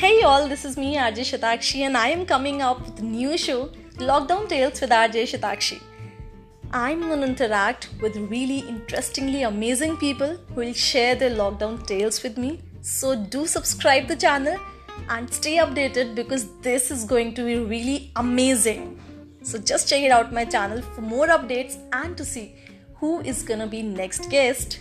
Hey all, this is me Ajay Shatakshi and I am coming up with a new show, Lockdown Tales with Ajay Shatakshi. I'm going to interact with really interestingly amazing people who will share their lockdown tales with me. So do subscribe the channel and stay updated because this is going to be really amazing. So just check it out my channel for more updates and to see who is gonna be next guest